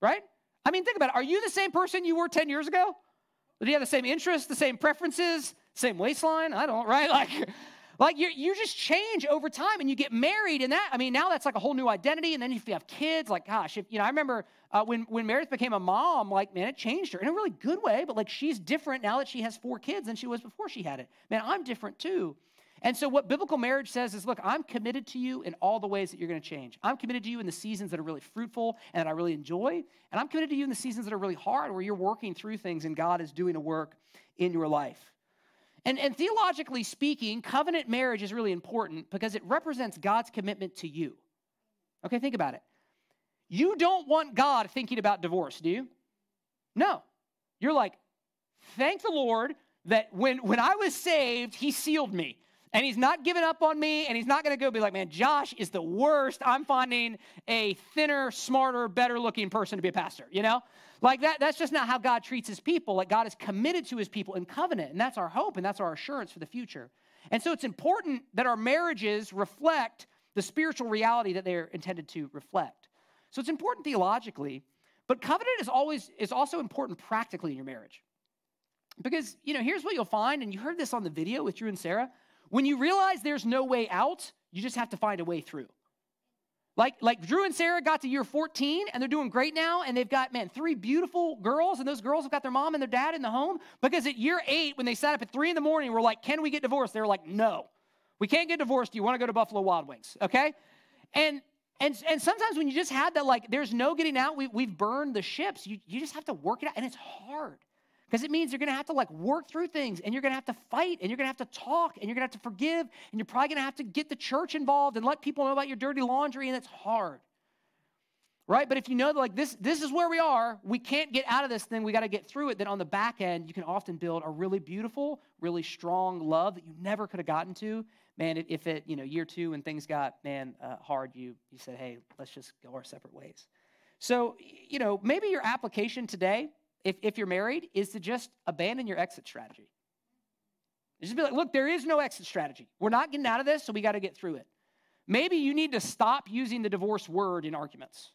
Right? I mean, think about it. Are you the same person you were 10 years ago? Do you have the same interests, the same preferences, same waistline? I don't, right? *laughs* Like, like you, you just change over time and you get married, and that, I mean, now that's like a whole new identity. And then if you have kids, like, gosh, if, you know, I remember uh, when, when Meredith became a mom, like, man, it changed her in a really good way, but like she's different now that she has four kids than she was before she had it. Man, I'm different too. And so, what biblical marriage says is look, I'm committed to you in all the ways that you're going to change. I'm committed to you in the seasons that are really fruitful and that I really enjoy. And I'm committed to you in the seasons that are really hard, where you're working through things and God is doing a work in your life. And, and theologically speaking, covenant marriage is really important because it represents God's commitment to you. Okay, think about it. You don't want God thinking about divorce, do you? No. You're like, thank the Lord that when, when I was saved, He sealed me. And he's not giving up on me, and he's not going to go be like, man, Josh is the worst. I'm finding a thinner, smarter, better looking person to be a pastor, you know? Like that, that's just not how God treats his people. Like God is committed to his people in covenant, and that's our hope and that's our assurance for the future. And so it's important that our marriages reflect the spiritual reality that they're intended to reflect. So it's important theologically, but covenant is always is also important practically in your marriage. Because, you know, here's what you'll find, and you heard this on the video with Drew and Sarah. When you realize there's no way out, you just have to find a way through. Like, like Drew and Sarah got to year 14 and they're doing great now, and they've got, man, three beautiful girls, and those girls have got their mom and their dad in the home. Because at year eight, when they sat up at three in the morning, we're like, can we get divorced? They were like, no, we can't get divorced. Do you want to go to Buffalo Wild Wings? Okay? And and, and sometimes when you just had that, like, there's no getting out, we, we've burned the ships, you, you just have to work it out, and it's hard. Because it means you're going to have to like work through things and you're going to have to fight and you're going to have to talk and you're going to have to forgive and you're probably going to have to get the church involved and let people know about your dirty laundry and it's hard. Right? But if you know like this this is where we are, we can't get out of this thing, we got to get through it, then on the back end you can often build a really beautiful, really strong love that you never could have gotten to. Man, if it, you know, year 2 and things got man uh, hard, you you said, "Hey, let's just go our separate ways." So, you know, maybe your application today if, if you're married, is to just abandon your exit strategy. Just be like, look, there is no exit strategy. We're not getting out of this, so we got to get through it. Maybe you need to stop using the divorce word in arguments.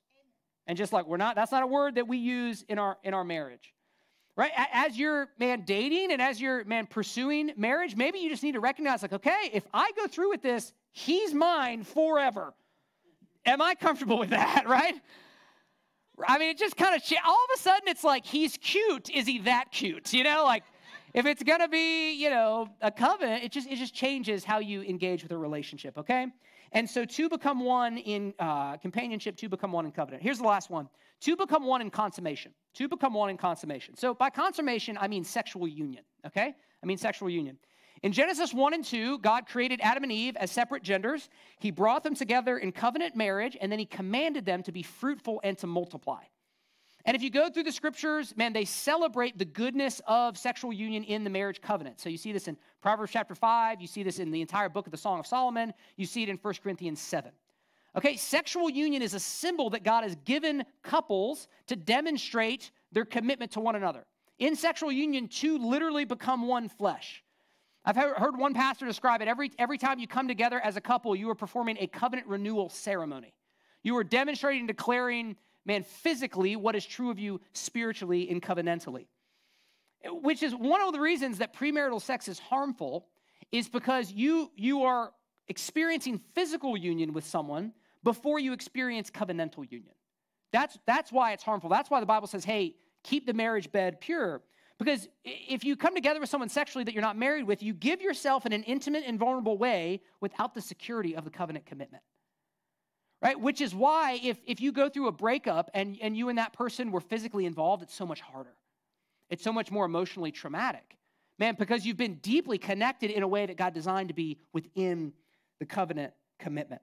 And just like we're not, that's not a word that we use in our in our marriage. Right? As you're man dating and as you're man pursuing marriage, maybe you just need to recognize, like, okay, if I go through with this, he's mine forever. Am I comfortable with that? *laughs* Right? I mean, it just kind of, all of a sudden, it's like, he's cute. Is he that cute? You know, like, if it's going to be, you know, a covenant, it just, it just changes how you engage with a relationship, okay? And so two become one in uh, companionship, two become one in covenant. Here's the last one. Two become one in consummation. Two become one in consummation. So by consummation, I mean sexual union, okay? I mean sexual union. In Genesis 1 and 2, God created Adam and Eve as separate genders. He brought them together in covenant marriage, and then he commanded them to be fruitful and to multiply. And if you go through the scriptures, man, they celebrate the goodness of sexual union in the marriage covenant. So you see this in Proverbs chapter 5, you see this in the entire book of the Song of Solomon, you see it in 1 Corinthians 7. Okay, sexual union is a symbol that God has given couples to demonstrate their commitment to one another. In sexual union, two literally become one flesh. I've heard one pastor describe it every, every time you come together as a couple, you are performing a covenant renewal ceremony. You are demonstrating, and declaring man, physically, what is true of you spiritually and covenantally. Which is one of the reasons that premarital sex is harmful, is because you, you are experiencing physical union with someone before you experience covenantal union. That's, that's why it's harmful. That's why the Bible says, hey, keep the marriage bed pure. Because if you come together with someone sexually that you're not married with, you give yourself in an intimate and vulnerable way without the security of the covenant commitment right? Which is why if, if you go through a breakup and, and you and that person were physically involved, it's so much harder. It's so much more emotionally traumatic. Man, because you've been deeply connected in a way that God designed to be within the covenant commitment.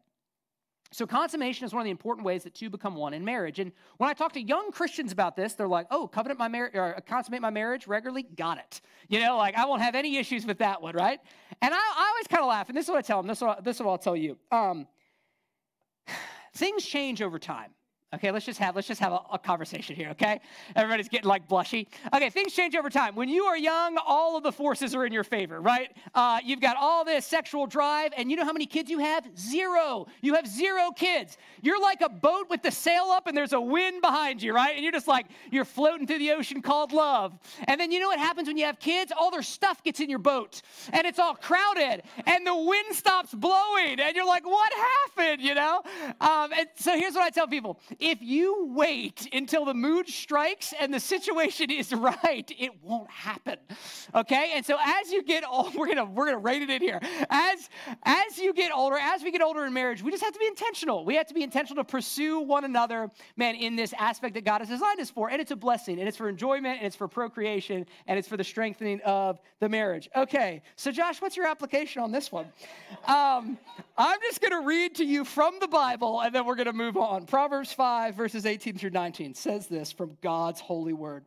So, consummation is one of the important ways that two become one in marriage. And when I talk to young Christians about this, they're like, oh, covenant my marriage, or consummate my marriage regularly? Got it. You know, like I won't have any issues with that one, right? And I, I always kind of laugh, and this is what I tell them, this is what, this is what I'll tell you. Um, *sighs* things change over time. Okay, let's just have let's just have a, a, conversation here. Okay, everybody's getting like blushy. Okay, things change over time. When you are young, all of the forces are in your favor, right? Uh, you've got all this sexual drive, and you know how many kids you have? Zero. You have zero kids. You're like a boat with the sail up, and there's a wind behind you, right? And you're just like you're floating through the ocean called love. And then you know what happens when you have kids? All their stuff gets in your boat, and it's all crowded, and the wind stops blowing, and you're like, what happened? You know? Um, and so here's what I tell people if you wait until the mood strikes and the situation is *laughs* right, it won't happen. Okay? And so as you get old, we're gonna we're gonna rate it in here. As as you get older, as we get older in marriage, we just have to be intentional. We have to be intentional to pursue one another, man, in this aspect that God has designed us for. And it's a blessing, and it's for enjoyment, and it's for procreation, and it's for the strengthening of the marriage. Okay, so Josh, what's your application on this one? Um, I'm just gonna read to you from the Bible, and then we're gonna move on. Proverbs 5. 5, verses 18 through 19 says this from God's holy word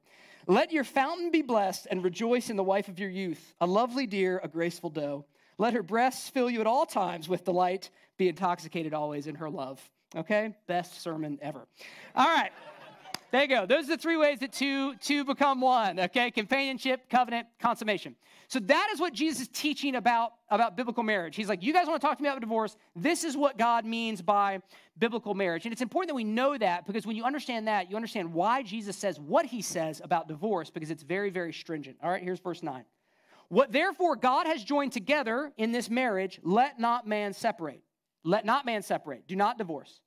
Let your fountain be blessed and rejoice in the wife of your youth, a lovely deer, a graceful doe. Let her breasts fill you at all times with delight, be intoxicated always in her love. Okay? Best sermon ever. All right. There you go. Those are the three ways that two, two become one, okay? Companionship, covenant, consummation. So that is what Jesus is teaching about, about biblical marriage. He's like, you guys want to talk to me about divorce? This is what God means by biblical marriage. And it's important that we know that because when you understand that, you understand why Jesus says what he says about divorce because it's very, very stringent. All right, here's verse 9. What therefore God has joined together in this marriage, let not man separate. Let not man separate. Do not divorce.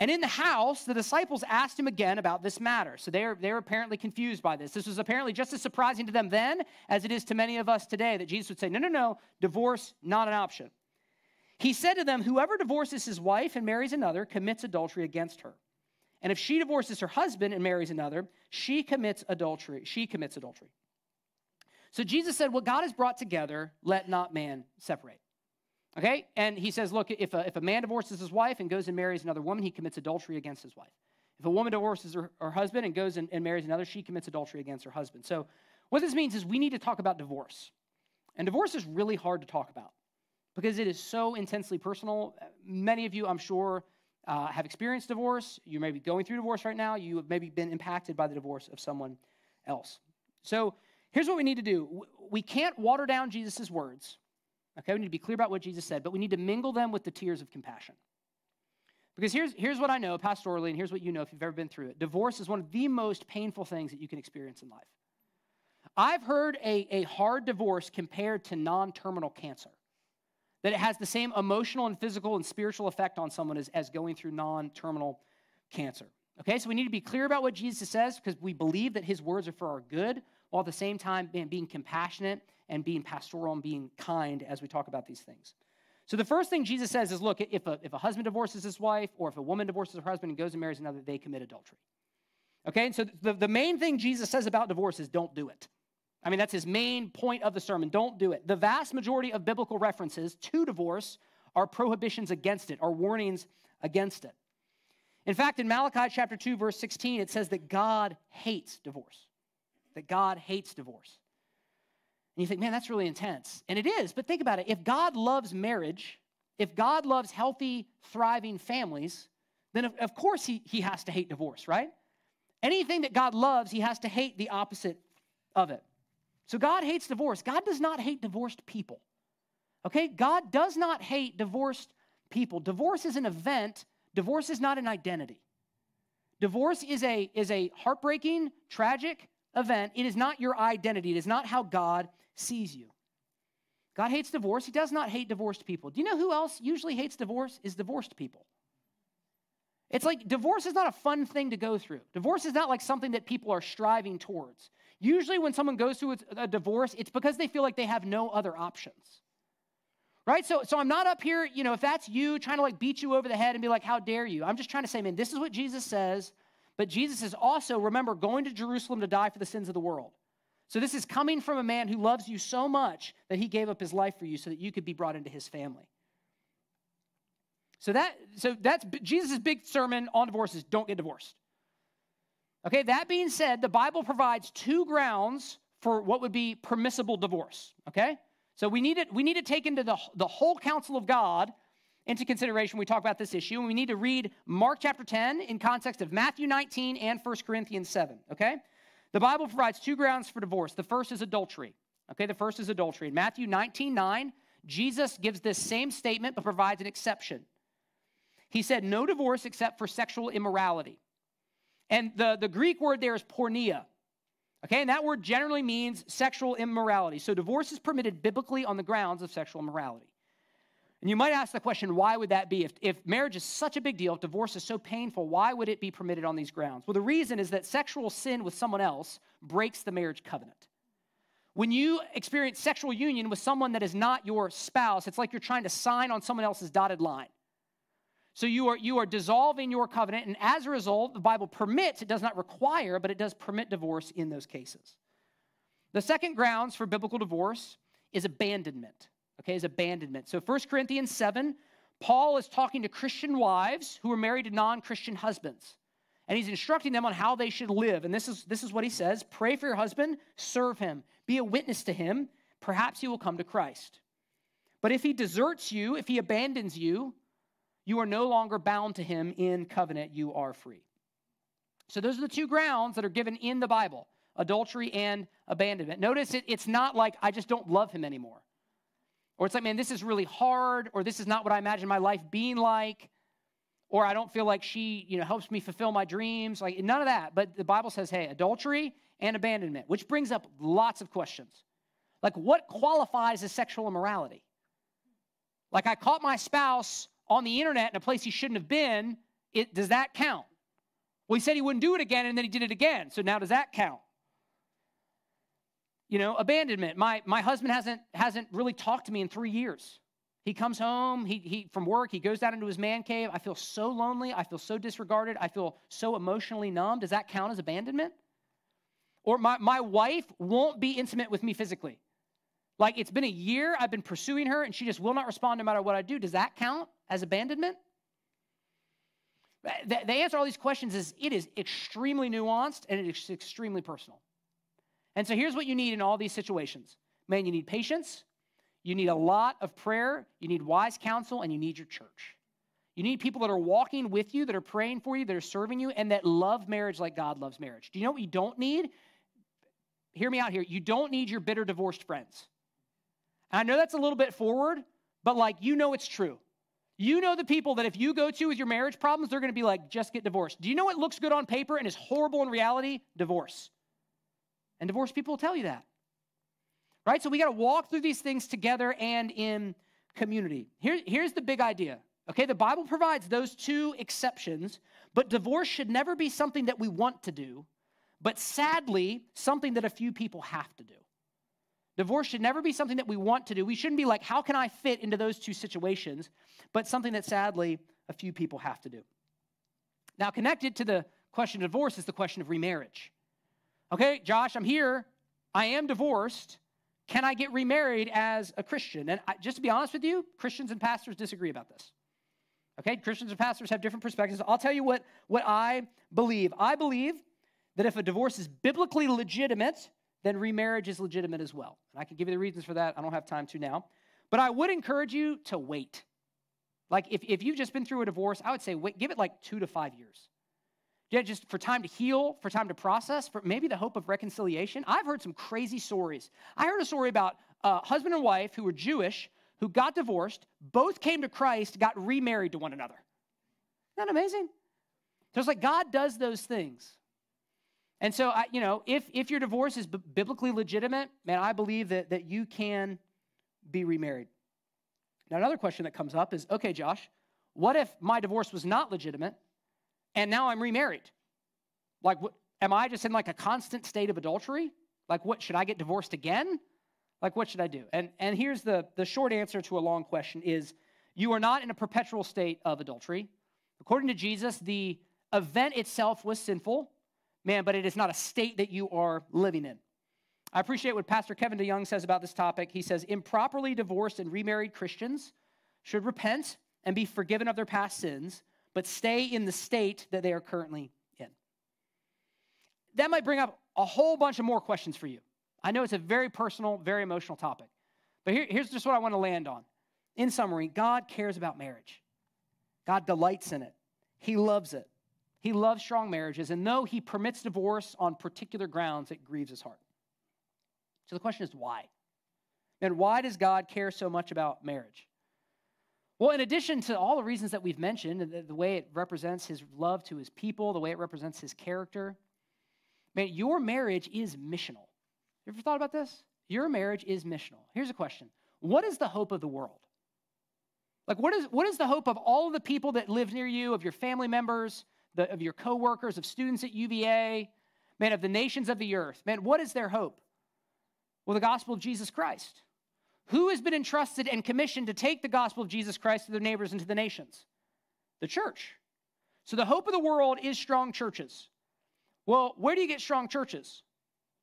And in the house, the disciples asked him again about this matter. So they are, they are apparently confused by this. This was apparently just as surprising to them then as it is to many of us today that Jesus would say, No, no, no, divorce, not an option. He said to them, Whoever divorces his wife and marries another commits adultery against her. And if she divorces her husband and marries another, she commits adultery. She commits adultery. So Jesus said, What God has brought together, let not man separate. Okay? And he says, look, if a, if a man divorces his wife and goes and marries another woman, he commits adultery against his wife. If a woman divorces her, her husband and goes and, and marries another, she commits adultery against her husband. So, what this means is we need to talk about divorce. And divorce is really hard to talk about because it is so intensely personal. Many of you, I'm sure, uh, have experienced divorce. You may be going through divorce right now. You have maybe been impacted by the divorce of someone else. So, here's what we need to do we can't water down Jesus' words Okay, we need to be clear about what Jesus said, but we need to mingle them with the tears of compassion. Because here's, here's what I know pastorally, and here's what you know if you've ever been through it. Divorce is one of the most painful things that you can experience in life. I've heard a, a hard divorce compared to non terminal cancer, that it has the same emotional and physical and spiritual effect on someone as, as going through non terminal cancer. Okay, so we need to be clear about what Jesus says because we believe that his words are for our good, while at the same time being compassionate and being pastoral and being kind as we talk about these things. So the first thing Jesus says is look, if a, if a husband divorces his wife or if a woman divorces her husband and goes and marries another, they commit adultery. Okay, and so the, the main thing Jesus says about divorce is don't do it. I mean, that's his main point of the sermon. Don't do it. The vast majority of biblical references to divorce are prohibitions against it, are warnings against it. In fact, in Malachi chapter 2, verse 16, it says that God hates divorce. That God hates divorce. And you think, man, that's really intense. And it is, but think about it. If God loves marriage, if God loves healthy, thriving families, then of, of course he, he has to hate divorce, right? Anything that God loves, he has to hate the opposite of it. So God hates divorce. God does not hate divorced people. Okay? God does not hate divorced people. Divorce is an event, divorce is not an identity. Divorce is a, is a heartbreaking, tragic event. It is not your identity, it is not how God sees you. God hates divorce. He does not hate divorced people. Do you know who else usually hates divorce? Is divorced people. It's like divorce is not a fun thing to go through. Divorce is not like something that people are striving towards. Usually, when someone goes through a divorce, it's because they feel like they have no other options. Right? So, so I'm not up here, you know, if that's you trying to like beat you over the head and be like, how dare you? I'm just trying to say, man, this is what Jesus says. But Jesus is also, remember, going to Jerusalem to die for the sins of the world. So this is coming from a man who loves you so much that he gave up his life for you so that you could be brought into his family. So that so that's Jesus' big sermon on divorce is don't get divorced. Okay, that being said, the Bible provides two grounds for what would be permissible divorce. Okay? So we need, to, we need to take into the, the whole counsel of God into consideration when we talk about this issue. And we need to read Mark chapter 10 in context of Matthew 19 and 1 Corinthians 7. Okay? The Bible provides two grounds for divorce. The first is adultery. Okay, the first is adultery. In Matthew 19 9, Jesus gives this same statement but provides an exception. He said, No divorce except for sexual immorality. And the, the Greek word there is porneia. Okay, and that word generally means sexual immorality. So divorce is permitted biblically on the grounds of sexual immorality. And you might ask the question, why would that be? If, if marriage is such a big deal, if divorce is so painful, why would it be permitted on these grounds? Well, the reason is that sexual sin with someone else breaks the marriage covenant. When you experience sexual union with someone that is not your spouse, it's like you're trying to sign on someone else's dotted line. So you are, you are dissolving your covenant, and as a result, the Bible permits, it does not require, but it does permit divorce in those cases. The second grounds for biblical divorce is abandonment. Okay, is abandonment. So 1 Corinthians 7, Paul is talking to Christian wives who are married to non-Christian husbands. And he's instructing them on how they should live. And this is, this is what he says Pray for your husband, serve him, be a witness to him. Perhaps he will come to Christ. But if he deserts you, if he abandons you, you are no longer bound to him in covenant, you are free. So, those are the two grounds that are given in the Bible adultery and abandonment. Notice it, it's not like I just don't love him anymore. Or it's like, man, this is really hard, or this is not what I imagine my life being like, or I don't feel like she, you know, helps me fulfill my dreams. Like none of that. But the Bible says, hey, adultery and abandonment, which brings up lots of questions. Like, what qualifies as sexual immorality? Like, I caught my spouse on the internet in a place he shouldn't have been, it, does that count? Well, he said he wouldn't do it again, and then he did it again. So now does that count? You know, abandonment. My, my husband hasn't, hasn't really talked to me in three years. He comes home he, he, from work, he goes down into his man cave. I feel so lonely. I feel so disregarded. I feel so emotionally numb. Does that count as abandonment? Or my, my wife won't be intimate with me physically. Like it's been a year, I've been pursuing her, and she just will not respond no matter what I do. Does that count as abandonment? The, the answer to all these questions is it is extremely nuanced and it is extremely personal. And so here's what you need in all these situations man, you need patience, you need a lot of prayer, you need wise counsel, and you need your church. You need people that are walking with you, that are praying for you, that are serving you, and that love marriage like God loves marriage. Do you know what you don't need? Hear me out here. You don't need your bitter divorced friends. I know that's a little bit forward, but like you know it's true. You know the people that if you go to with your marriage problems, they're going to be like, just get divorced. Do you know what looks good on paper and is horrible in reality? Divorce. And divorced people will tell you that. Right? So we got to walk through these things together and in community. Here, here's the big idea. Okay, the Bible provides those two exceptions, but divorce should never be something that we want to do, but sadly, something that a few people have to do. Divorce should never be something that we want to do. We shouldn't be like, how can I fit into those two situations? But something that sadly a few people have to do. Now, connected to the question of divorce is the question of remarriage. Okay, Josh, I'm here. I am divorced. Can I get remarried as a Christian? And I, just to be honest with you, Christians and pastors disagree about this. Okay, Christians and pastors have different perspectives. I'll tell you what, what I believe. I believe that if a divorce is biblically legitimate, then remarriage is legitimate as well. And I can give you the reasons for that. I don't have time to now. But I would encourage you to wait. Like if, if you've just been through a divorce, I would say wait, give it like two to five years. Yeah, just for time to heal, for time to process, for maybe the hope of reconciliation. I've heard some crazy stories. I heard a story about a husband and wife who were Jewish who got divorced, both came to Christ, got remarried to one another. Isn't that amazing? So it's like God does those things. And so, I, you know, if, if your divorce is b- biblically legitimate, man, I believe that, that you can be remarried. Now, another question that comes up is okay, Josh, what if my divorce was not legitimate and now I'm remarried? Like, what, am I just in like a constant state of adultery? Like, what, should I get divorced again? Like, what should I do? And, and here's the, the short answer to a long question is you are not in a perpetual state of adultery. According to Jesus, the event itself was sinful, man, but it is not a state that you are living in. I appreciate what Pastor Kevin DeYoung says about this topic. He says, improperly divorced and remarried Christians should repent and be forgiven of their past sins, but stay in the state that they are currently in. That might bring up a whole bunch of more questions for you. I know it's a very personal, very emotional topic. But here, here's just what I want to land on. In summary, God cares about marriage, God delights in it, He loves it. He loves strong marriages, and though He permits divorce on particular grounds, it grieves His heart. So the question is why? And why does God care so much about marriage? Well, in addition to all the reasons that we've mentioned, the, the way it represents His love to His people, the way it represents His character, man, your marriage is missional. You ever thought about this? Your marriage is missional. Here's a question What is the hope of the world? Like, what is, what is the hope of all of the people that live near you, of your family members, the, of your coworkers, of students at UVA, man, of the nations of the earth? Man, what is their hope? Well, the gospel of Jesus Christ. Who has been entrusted and commissioned to take the gospel of Jesus Christ to their neighbors and to the nations? The church. So the hope of the world is strong churches. Well, where do you get strong churches?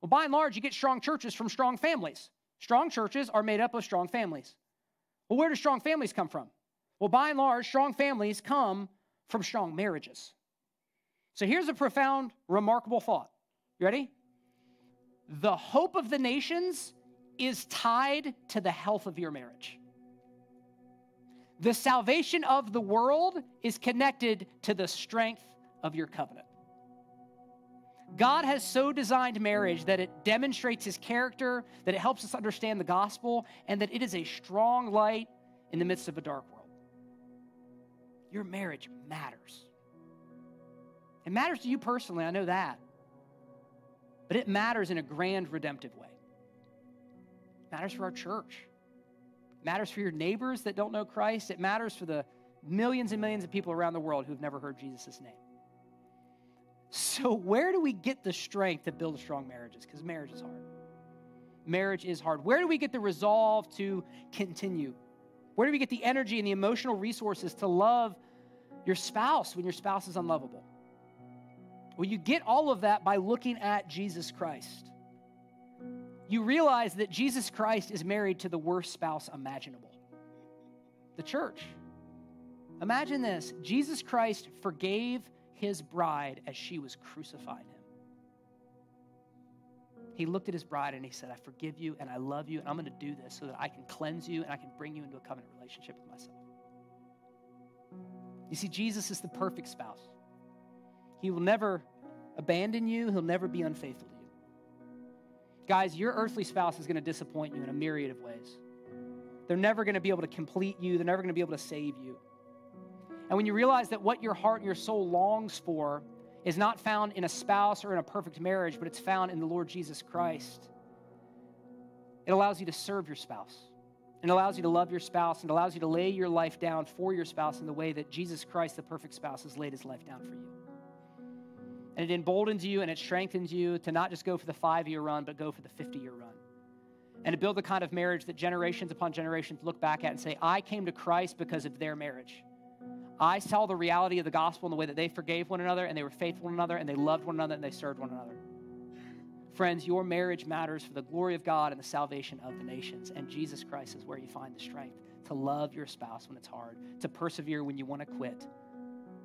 Well, by and large, you get strong churches from strong families. Strong churches are made up of strong families. Well, where do strong families come from? Well, by and large, strong families come from strong marriages. So here's a profound, remarkable thought. You ready? The hope of the nations is tied to the health of your marriage. The salvation of the world is connected to the strength of your covenant. God has so designed marriage that it demonstrates his character, that it helps us understand the gospel, and that it is a strong light in the midst of a dark world. Your marriage matters. It matters to you personally, I know that. But it matters in a grand redemptive way. It matters for our church. It matters for your neighbors that don't know Christ. It matters for the millions and millions of people around the world who've never heard Jesus' name. So, where do we get the strength to build strong marriages? Because marriage is hard. Marriage is hard. Where do we get the resolve to continue? Where do we get the energy and the emotional resources to love your spouse when your spouse is unlovable? Well, you get all of that by looking at Jesus Christ. You realize that Jesus Christ is married to the worst spouse imaginable the church. Imagine this Jesus Christ forgave his bride as she was crucifying him. He looked at his bride and he said, I forgive you and I love you, and I'm going to do this so that I can cleanse you and I can bring you into a covenant relationship with myself. You see, Jesus is the perfect spouse. He will never abandon you, he'll never be unfaithful to you. Guys, your earthly spouse is going to disappoint you in a myriad of ways. They're never going to be able to complete you, they're never going to be able to save you. And when you realize that what your heart and your soul longs for is not found in a spouse or in a perfect marriage, but it's found in the Lord Jesus Christ, it allows you to serve your spouse. It allows you to love your spouse and allows you to lay your life down for your spouse in the way that Jesus Christ, the perfect spouse, has laid his life down for you. And it emboldens you and it strengthens you to not just go for the five year run, but go for the 50 year run. And to build the kind of marriage that generations upon generations look back at and say, I came to Christ because of their marriage. I saw the reality of the gospel in the way that they forgave one another and they were faithful to one another and they loved one another and they served one another. Friends, your marriage matters for the glory of God and the salvation of the nations. And Jesus Christ is where you find the strength to love your spouse when it's hard, to persevere when you want to quit,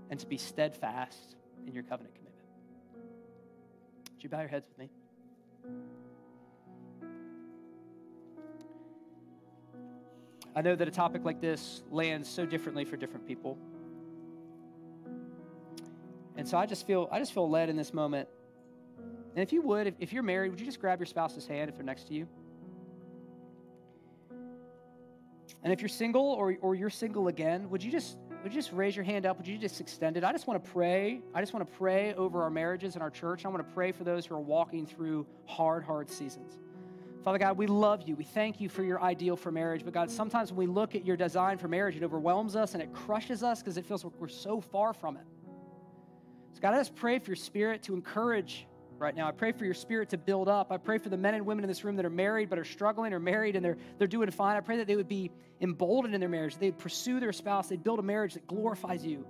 and to be steadfast in your covenant. Would you bow your heads with me? I know that a topic like this lands so differently for different people. And so I just feel I just feel led in this moment. And if you would, if, if you're married, would you just grab your spouse's hand if they're next to you? And if you're single or, or you're single again, would you just would you just raise your hand up? Would you just extend it? I just want to pray. I just want to pray over our marriages and our church. I want to pray for those who are walking through hard, hard seasons. Father God, we love you. We thank you for your ideal for marriage. But God, sometimes when we look at your design for marriage, it overwhelms us and it crushes us because it feels like we're so far from it. So, God, I just pray for your spirit to encourage right now. I pray for your spirit to build up. I pray for the men and women in this room that are married but are struggling or married and they're, they're doing fine. I pray that they would be emboldened in their marriage, they'd pursue their spouse, they'd build a marriage that glorifies you.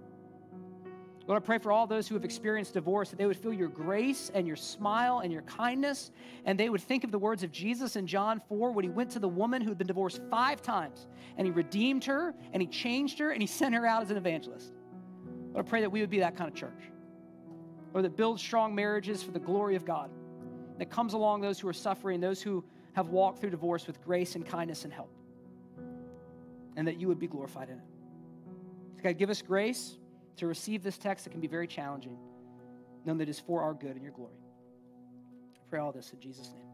Lord, I pray for all those who have experienced divorce that they would feel your grace and your smile and your kindness, and they would think of the words of Jesus in John 4 when he went to the woman who had been divorced five times, and he redeemed her, and he changed her, and he *laughs* sent her out as an evangelist. Lord, I pray that we would be that kind of church. Lord, that builds strong marriages for the glory of God, that comes along those who are suffering, those who have walked through divorce with grace and kindness and help, and that you would be glorified in it. God, give us grace to receive this text that can be very challenging, knowing that is for our good and your glory. I pray all this in Jesus' name.